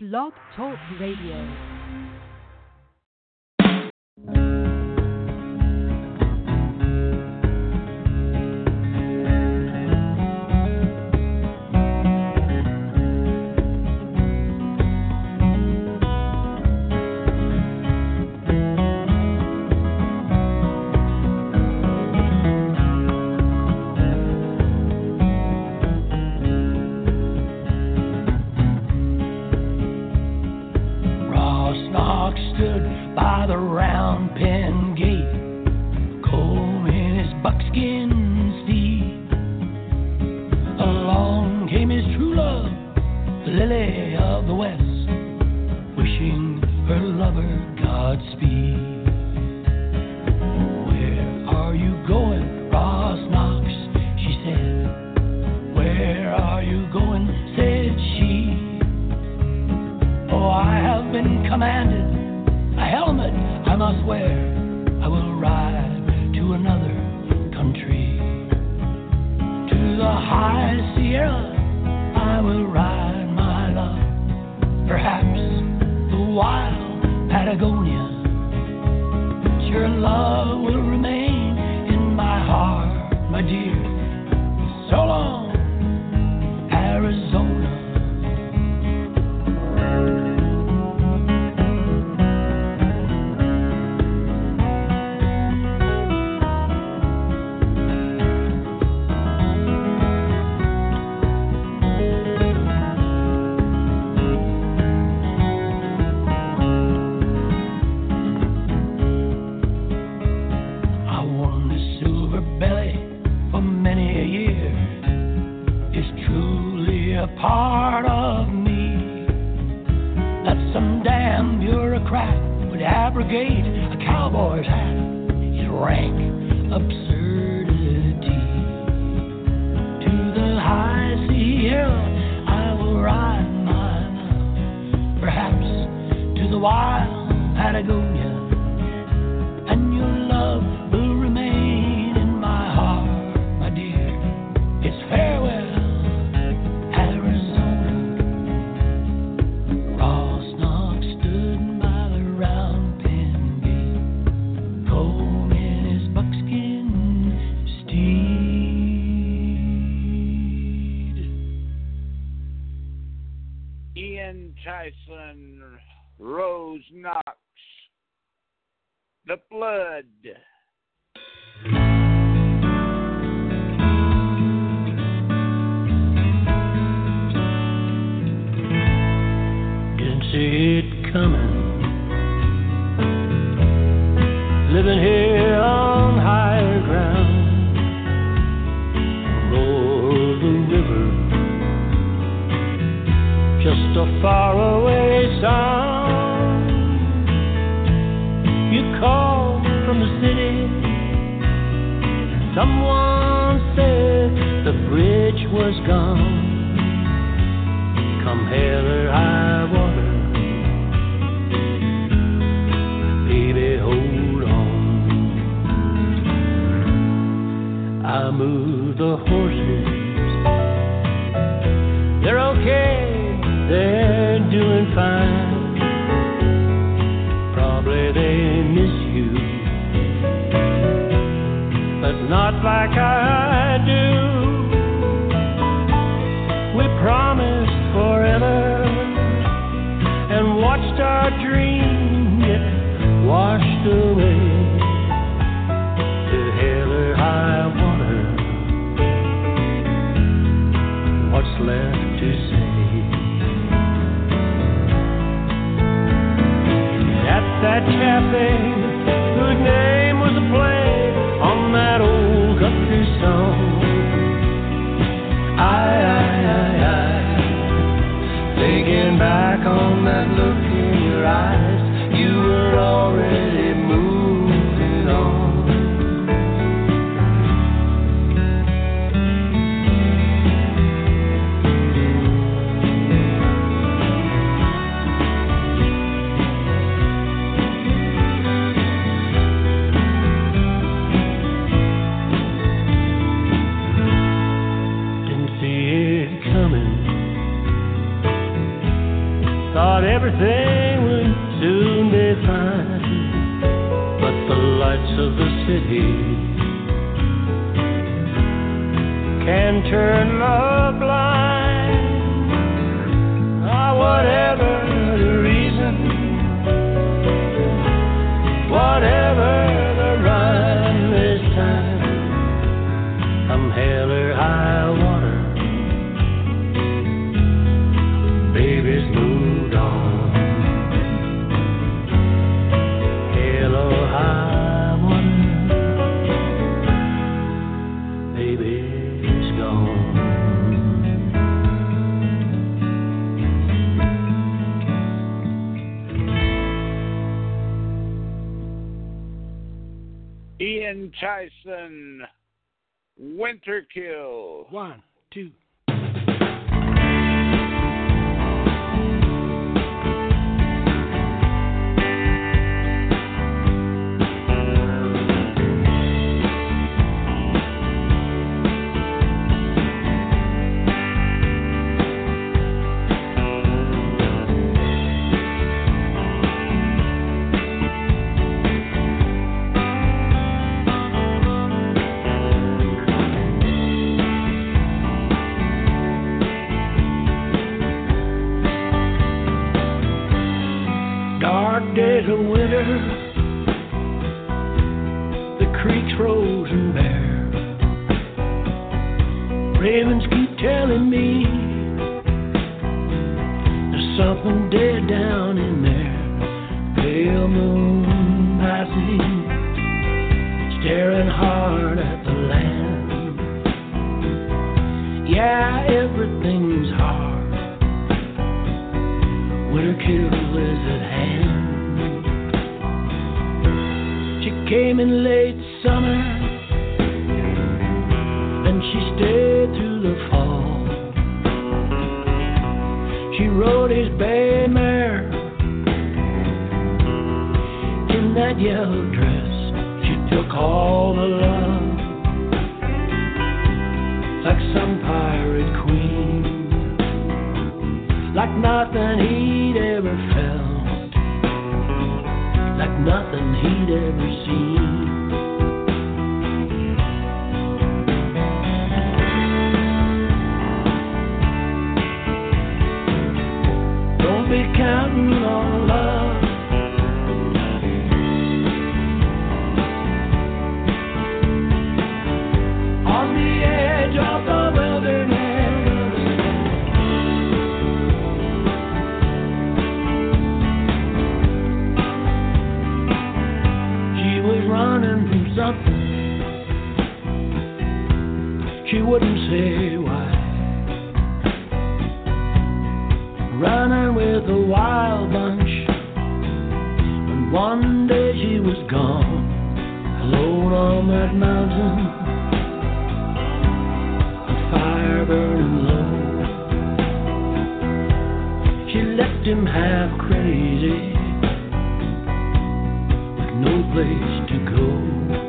Blog Talk Radio. the flood. was gone. washed away. To hell or high water, what's left to say? At that cafe, whose name was a plane. turn love. Ian Tyson, Winterkill. One, two, came in late summer and she stayed through the fall. She rode his bay mare in that yellow dress. She took all the love. nothing he'd ever seen. Don't be counting gone alone on that mountain. A fire burning low. She left him half crazy with no place to go.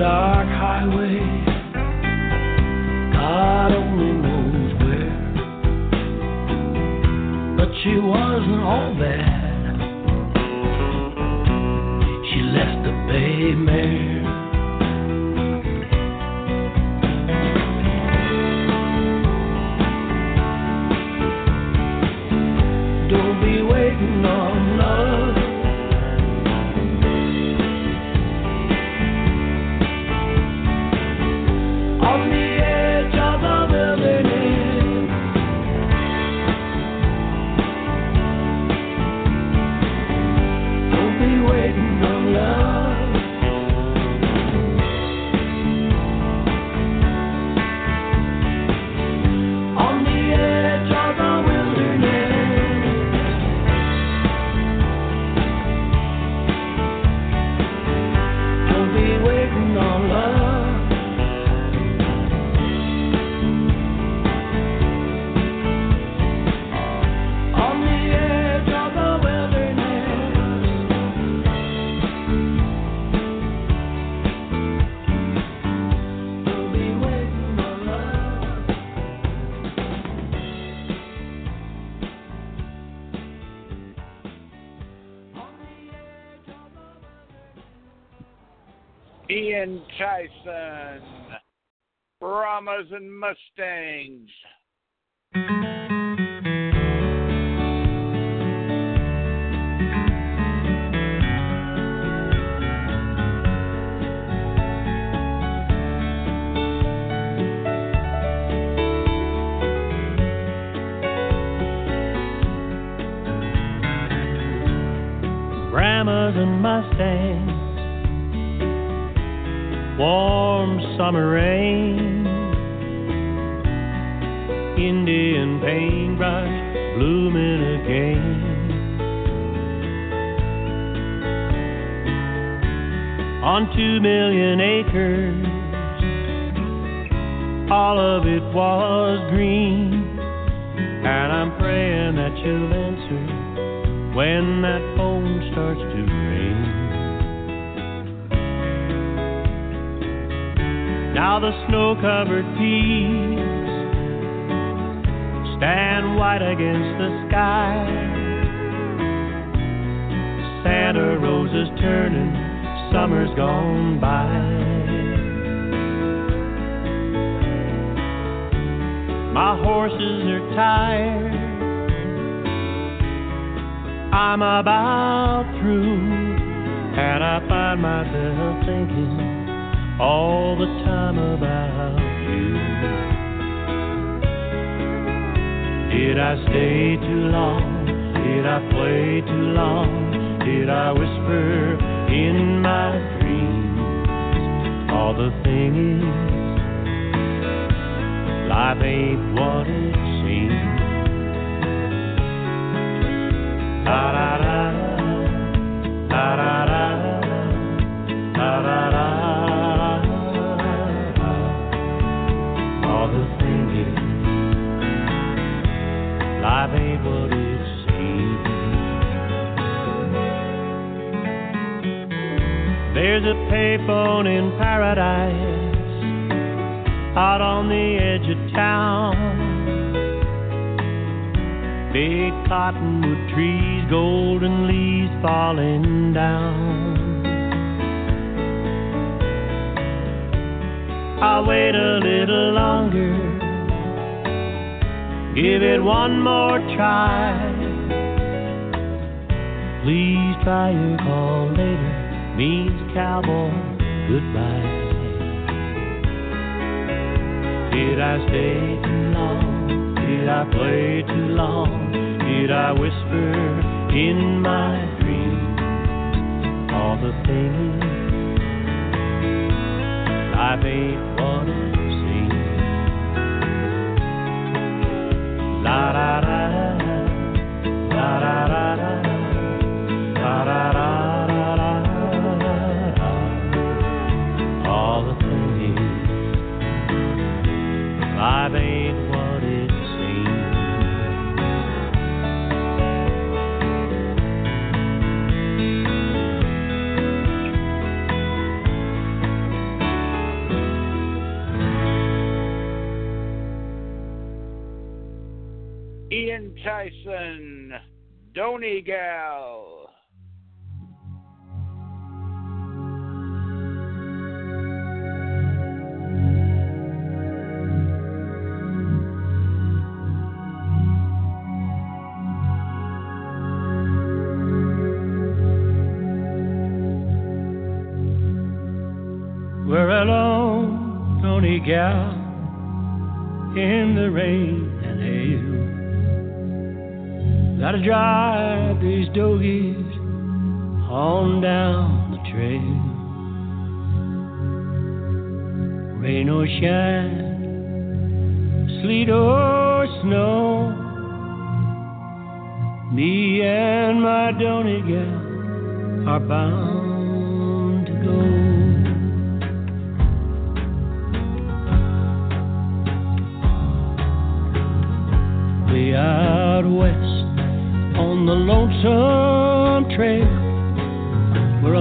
and Tyson, Brahmas and Mustangs. Brahmas and Mustangs warm summer rain, Indian paintbrush blooming again. On two million acres, all of it was green, and I'm praying that you'll answer when that phone starts to ring. Now the snow covered peaks stand white against the sky. Santa Rosa's turning, summer's gone by. My horses are tired. I'm about through, and I find myself thinking all the time about you. Did I stay too long? Did I play too long? Did I whisper in my dreams? All the thing is, life ain't what it seems. Da da da There's a payphone in paradise out on the edge of town. Big cottonwood trees, golden leaves falling down. I'll wait a little longer Give it one more try. Please try your call later. Means cowboy goodbye. Did I stay too long? Did I play too long? Did I whisper in my dreams all the things life ain't what it la da da la da Tyson, Gal. We're alone, Doney Gal, in the rain and hail. Gotta drive these doggies on down the trail. Rain or shine, sleet or snow. Me and my Doney Gal are bound to go. Way out west on the lonesome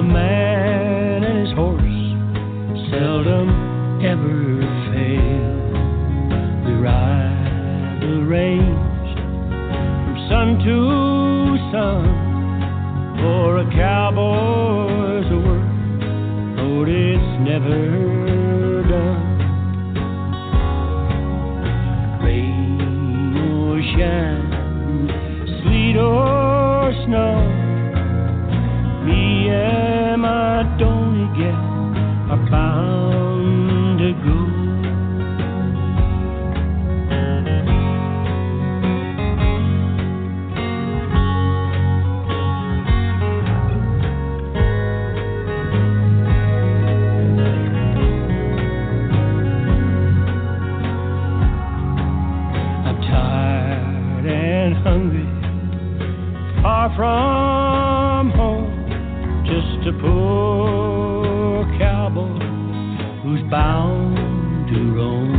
man and his horse seldom ever fail. We ride the range from sun to sun for a cowboy's work. Lord, it's never done. Rain or shine, sleet or snow, and my Doney gal are bound to go. I'm tired and hungry, far from to roam.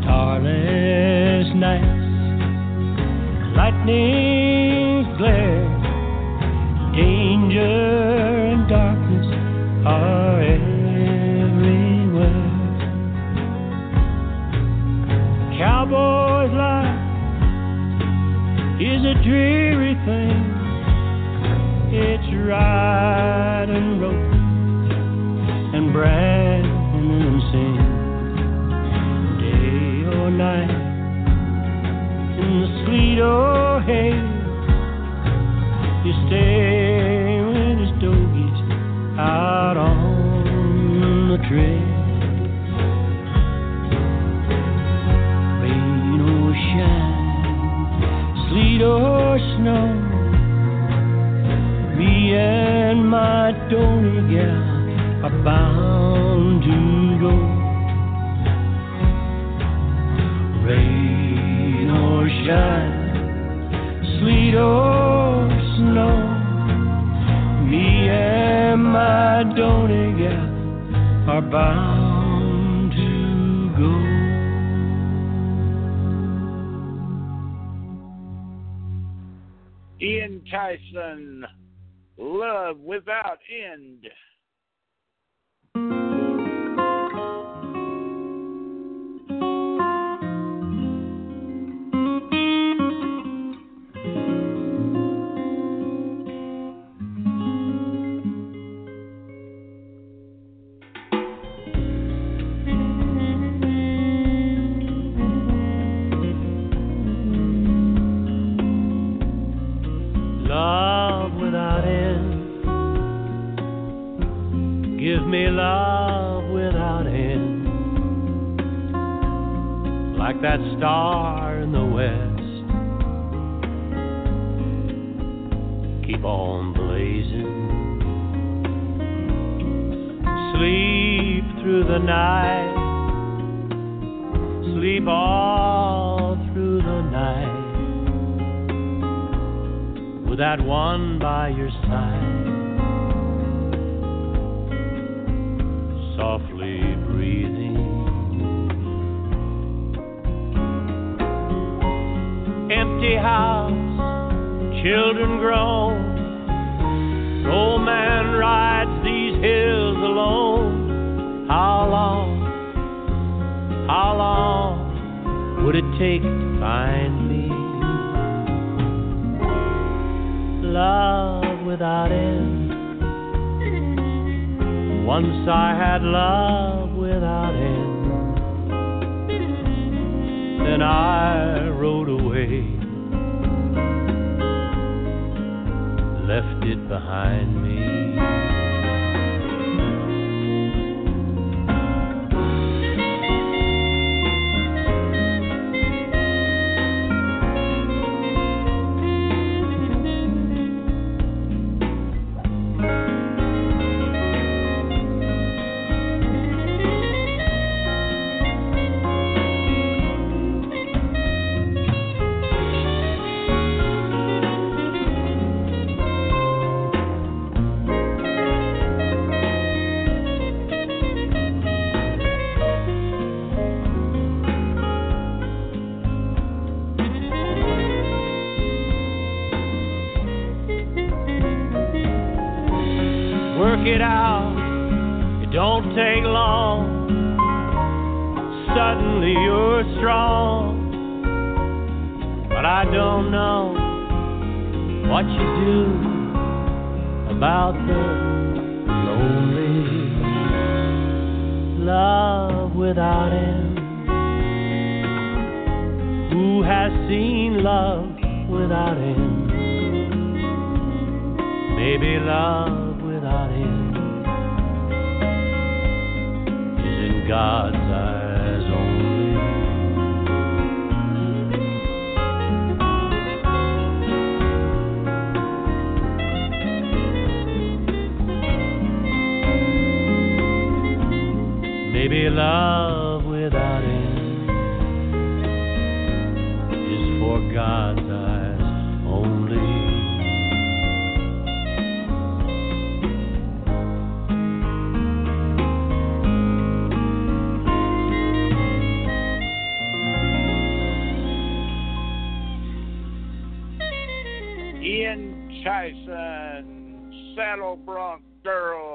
Starless nights, lightning Tyson, Love Without End. Night. Sleep all through the night with that one by your side, softly breathing. Empty house, children grown. Old man rides these hills alone. How long, how long would it take to find me? love without end. Once I had love without end. Then I rode away, left it behind me. you about the lonely love without end. Who has seen love without end? Maybe love without end is in God's love without end is for God's eyes only. Ian Tyson, Saddle Bronc Girl.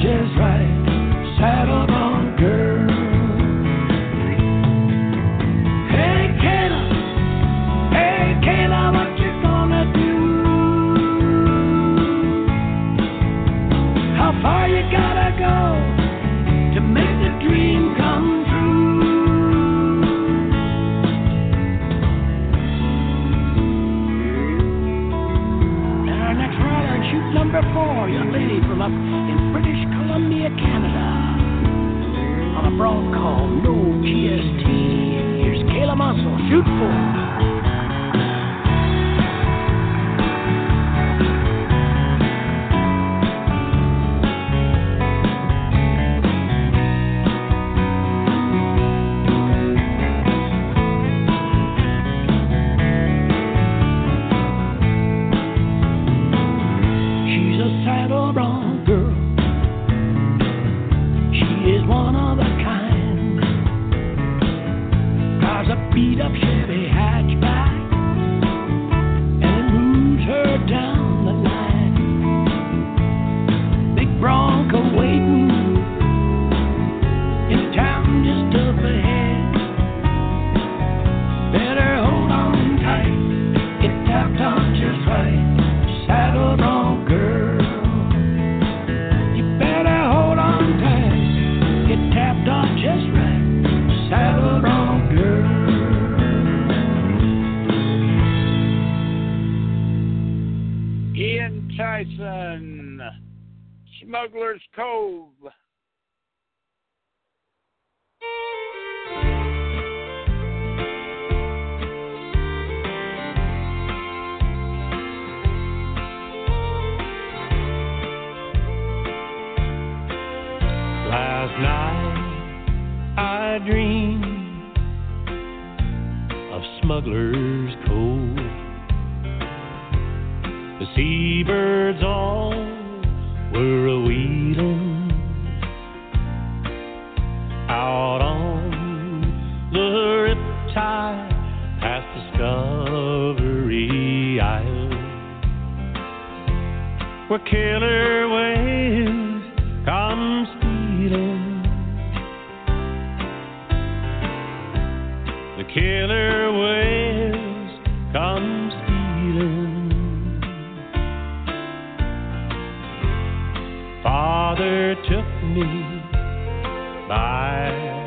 just right. Smuggler's Cove. Last night I dreamed of Smuggler's Cove. The seabirds all were a weeding out on the riptide past Discovery Island, where killer whales come. father took me by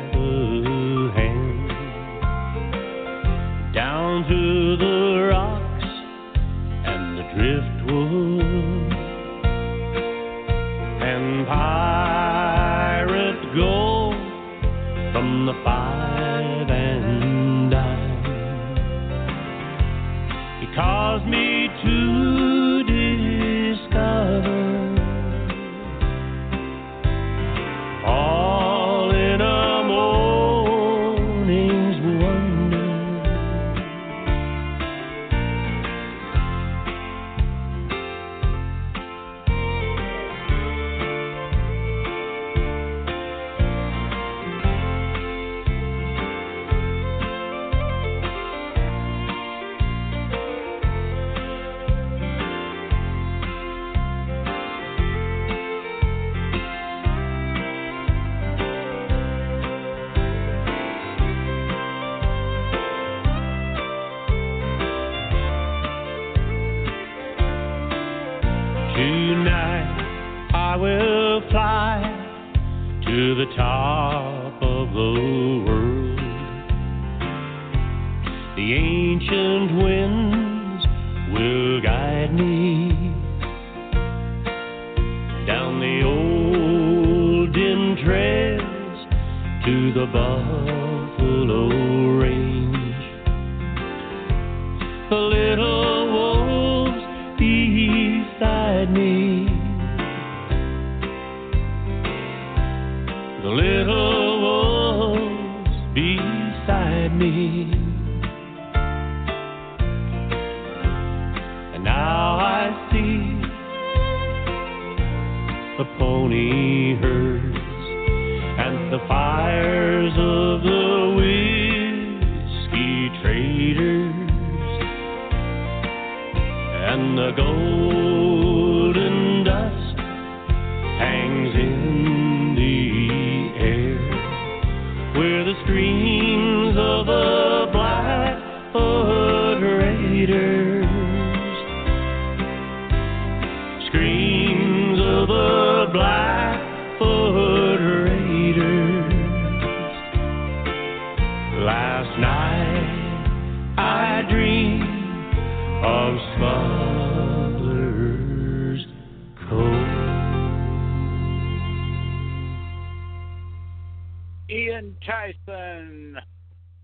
in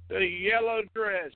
the yellow dress.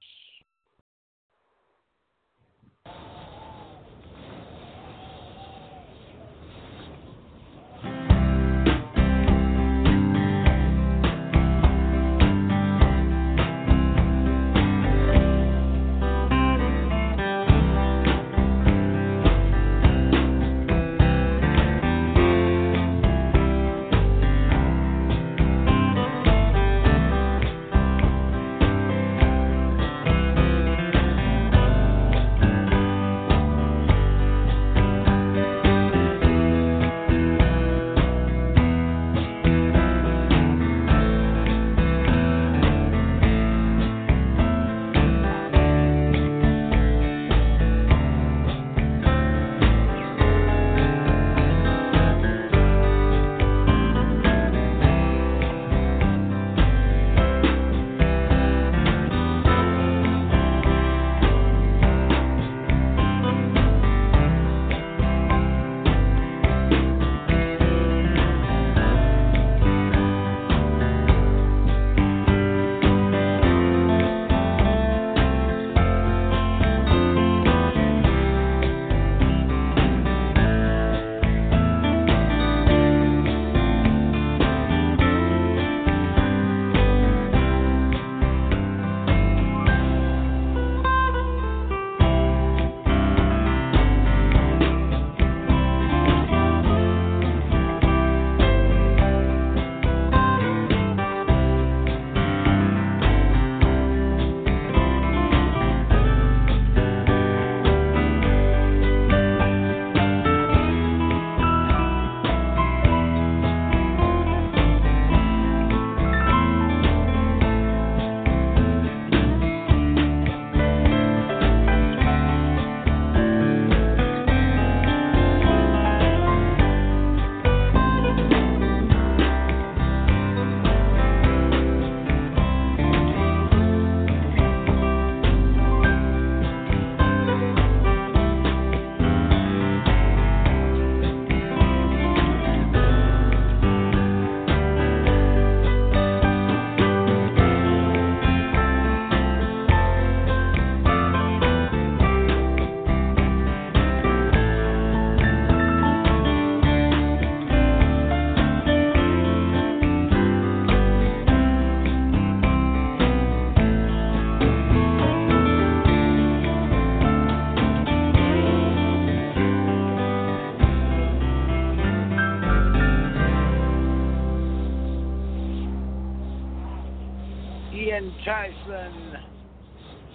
Ian Tyson.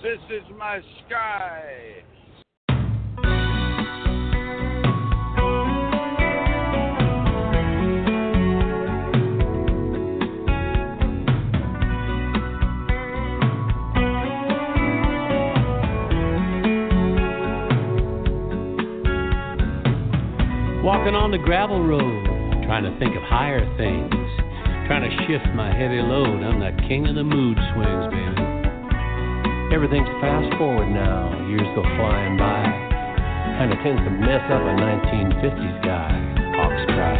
This is my sky. Walking on the gravel road, trying to think of higher things, trying to shift my heavy load. I'm the king of the mood swings, baby. Everything's fast forward now, years go flying by. Kinda tends to mess up a 1950s guy. Hawks cry.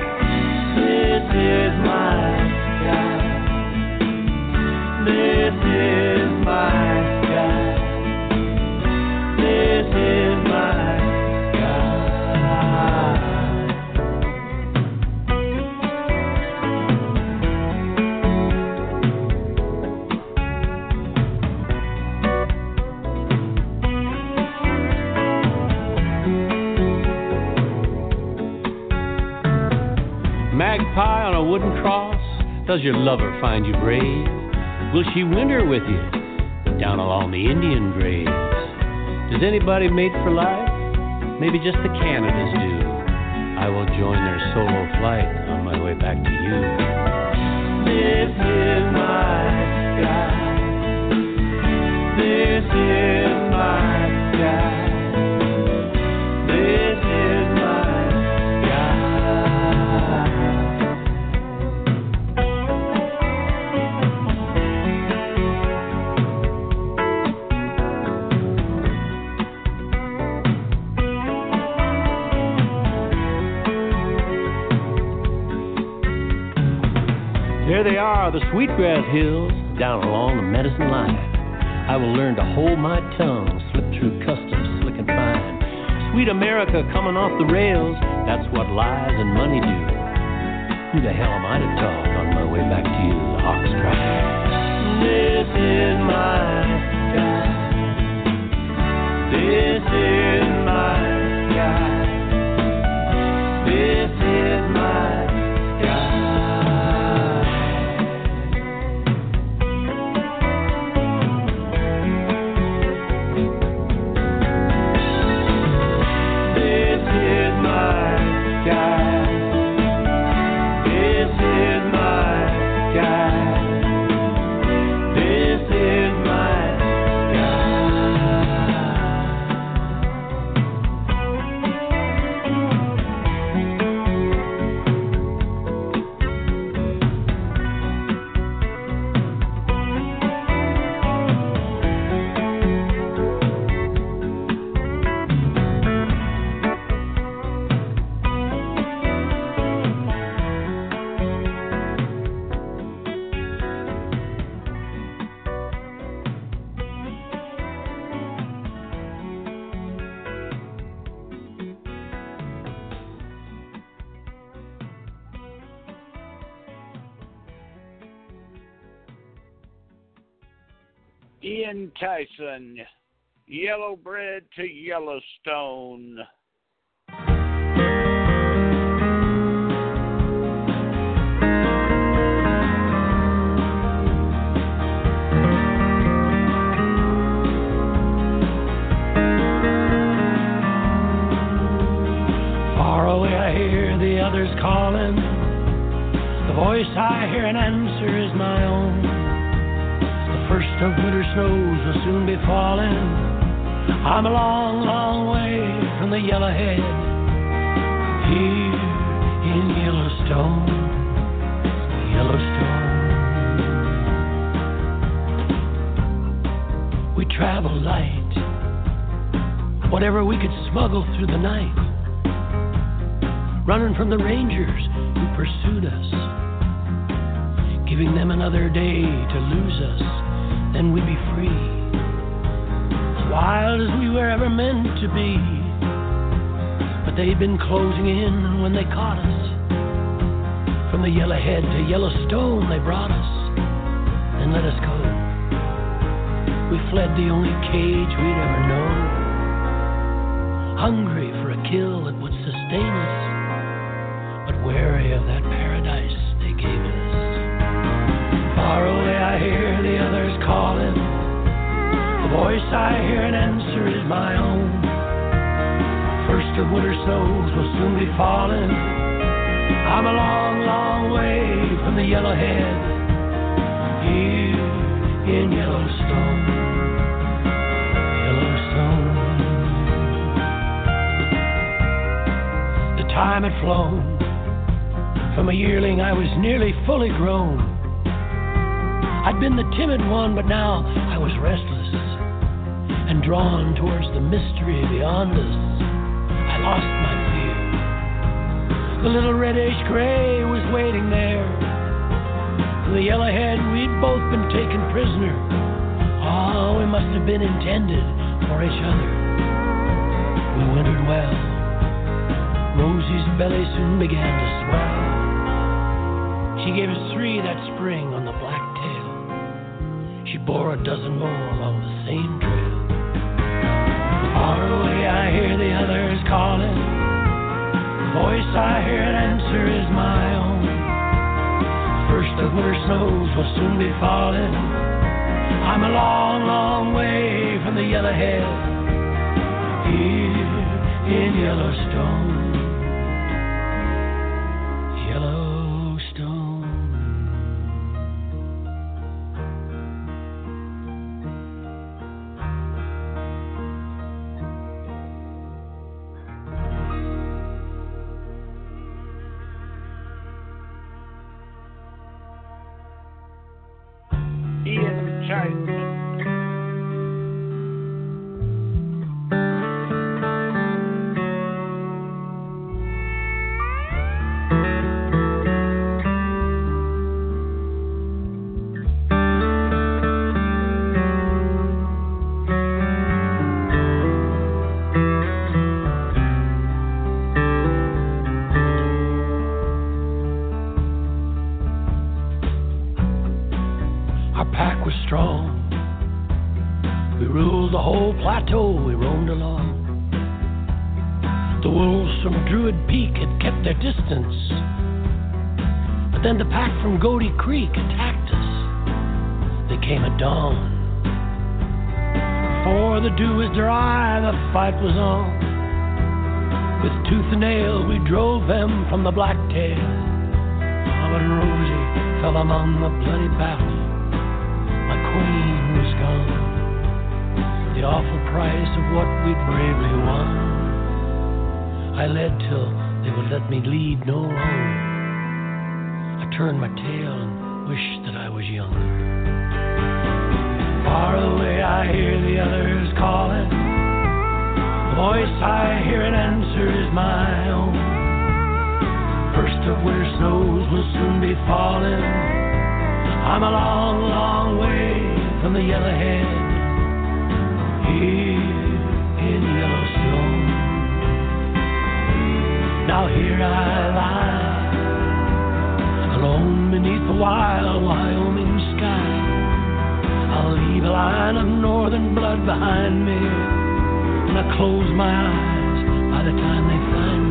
Wooden cross, does your lover find you brave? Will she winter with you down along the Indian graves? Does anybody mate for life? Maybe just the Canadas do. I will join their solo flight on my way back to you. This is my sky. This is are, the sweetgrass hills, down along the medicine line. I will learn to hold my tongue, slip through customs slick and fine. Sweet America coming off the rails, that's what lies and money do. Who the hell am I to talk on my way back to you, the ox cry? This is my sky. This is my sky. Tyson, Yellowhead to Yellowstone. Far away I hear the others calling. The voice I hear in answer is my own. The winter snows will soon be falling. I'm a long, long way from the yellowhead. Here in Yellowstone, Yellowstone. We travel light, whatever we could smuggle through the night running from the rangers who pursued us, giving them another day to lose us, then we'd be free, as wild as we were ever meant to be. But they'd been closing in when they caught us. From the Yellowhead to Yellowstone, they brought us and let us go. We fled the only cage we'd ever known, hungry for a kill that would sustain us but wary of that paradise they gave us. Far away hear the others calling. The voice I hear and answer is my own. First of winter snows will soon be falling. I'm a long, long way from the yellowhead here in Yellowstone. Yellowstone. The time had flown. From a yearling, I was nearly fully grown. I'd been the timid one, but now I was restless and drawn towards the mystery beyond us. I lost my fear. The little reddish gray was waiting there. The yellowhead, we'd both been taken prisoner. Oh, we must have been intended for each other. We wintered well. Rosie's belly soon began to swell. She gave us three that spring She bore a dozen more along the same trail. Far away, I hear the others calling. The voice I hear and answer is my own. First of winter snows will soon be falling. I'm a long, long way from the yellowhead here in Yellowstone. Was dry, the fight was on. With tooth and nail, we drove them from the blacktail. But Rosie fell among the bloody battle. My queen was gone. The awful price of what we'd bravely won. I led till they would let me lead no longer. I turned my tail wished that I was younger. Far away, I hear the others calling voice I hear and answer is my own. First of winter snows will soon be falling. I'm a long, long way from the yellowhead here wild Wyoming sky. I'll leave a line of northern blood behind me and I close my eyes, by the time they find me,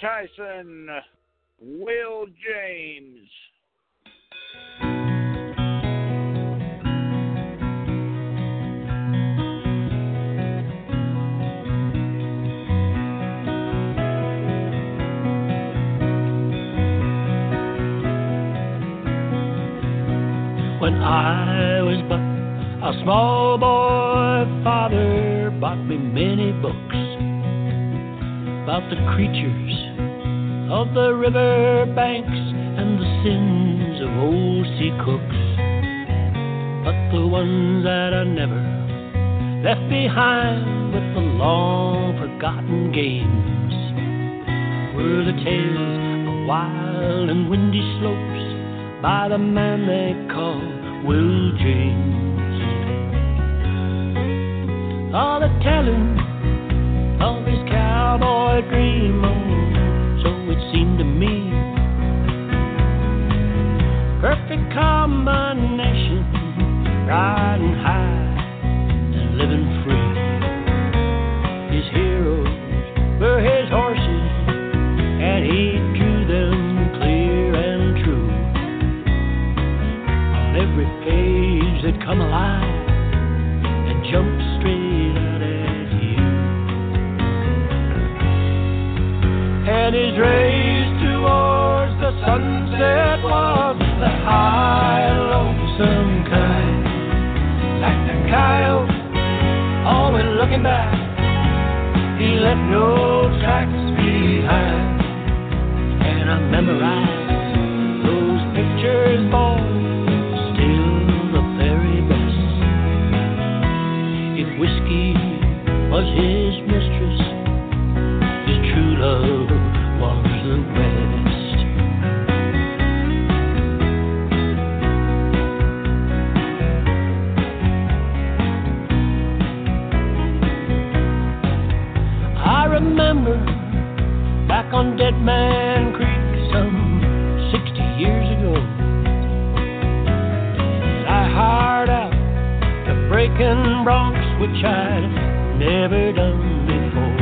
Tyson, Will James. When I was but a small boy, Father bought me many books about the creatures of the river banks and the sins of old sea cooks. But the ones that are never left behind with the long forgotten games were the tales of wild and windy slopes by the man they call Will James. All the telling of his cowboy dream, seemed to me. Perfect combination, riding was the high lonesome kind. Like the coyote, always looking back, he left no tracks behind. And I memorized those pictures, breaking broncs, which I'd never done before.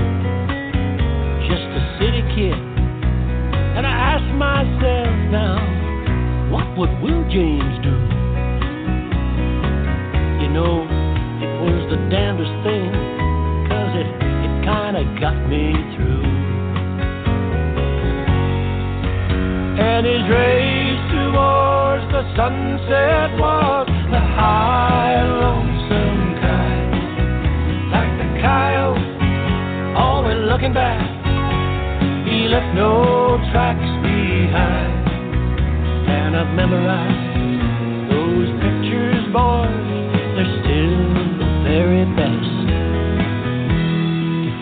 Just a city kid. And I asked myself now, what would Will James do? You know, it was the damnedest thing, cause it, it kinda got me through. And his race towards the sunset was the high looking back, he left no tracks behind. And I've memorized those pictures, boys, they're still the very best.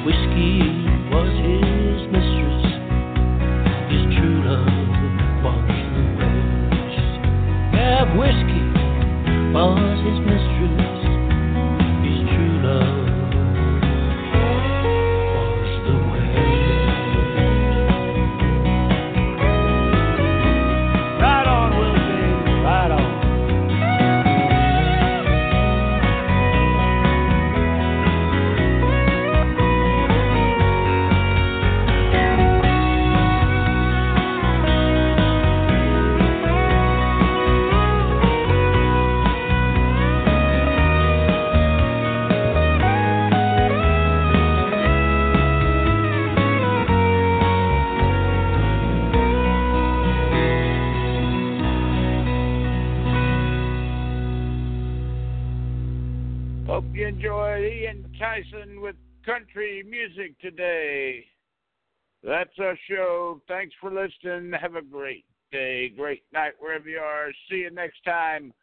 Whiskey was his mistress, his true love was the. Yeah, if whiskey Thanks for listening. Have a great day, great night wherever you are. See you next time.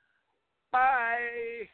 Bye.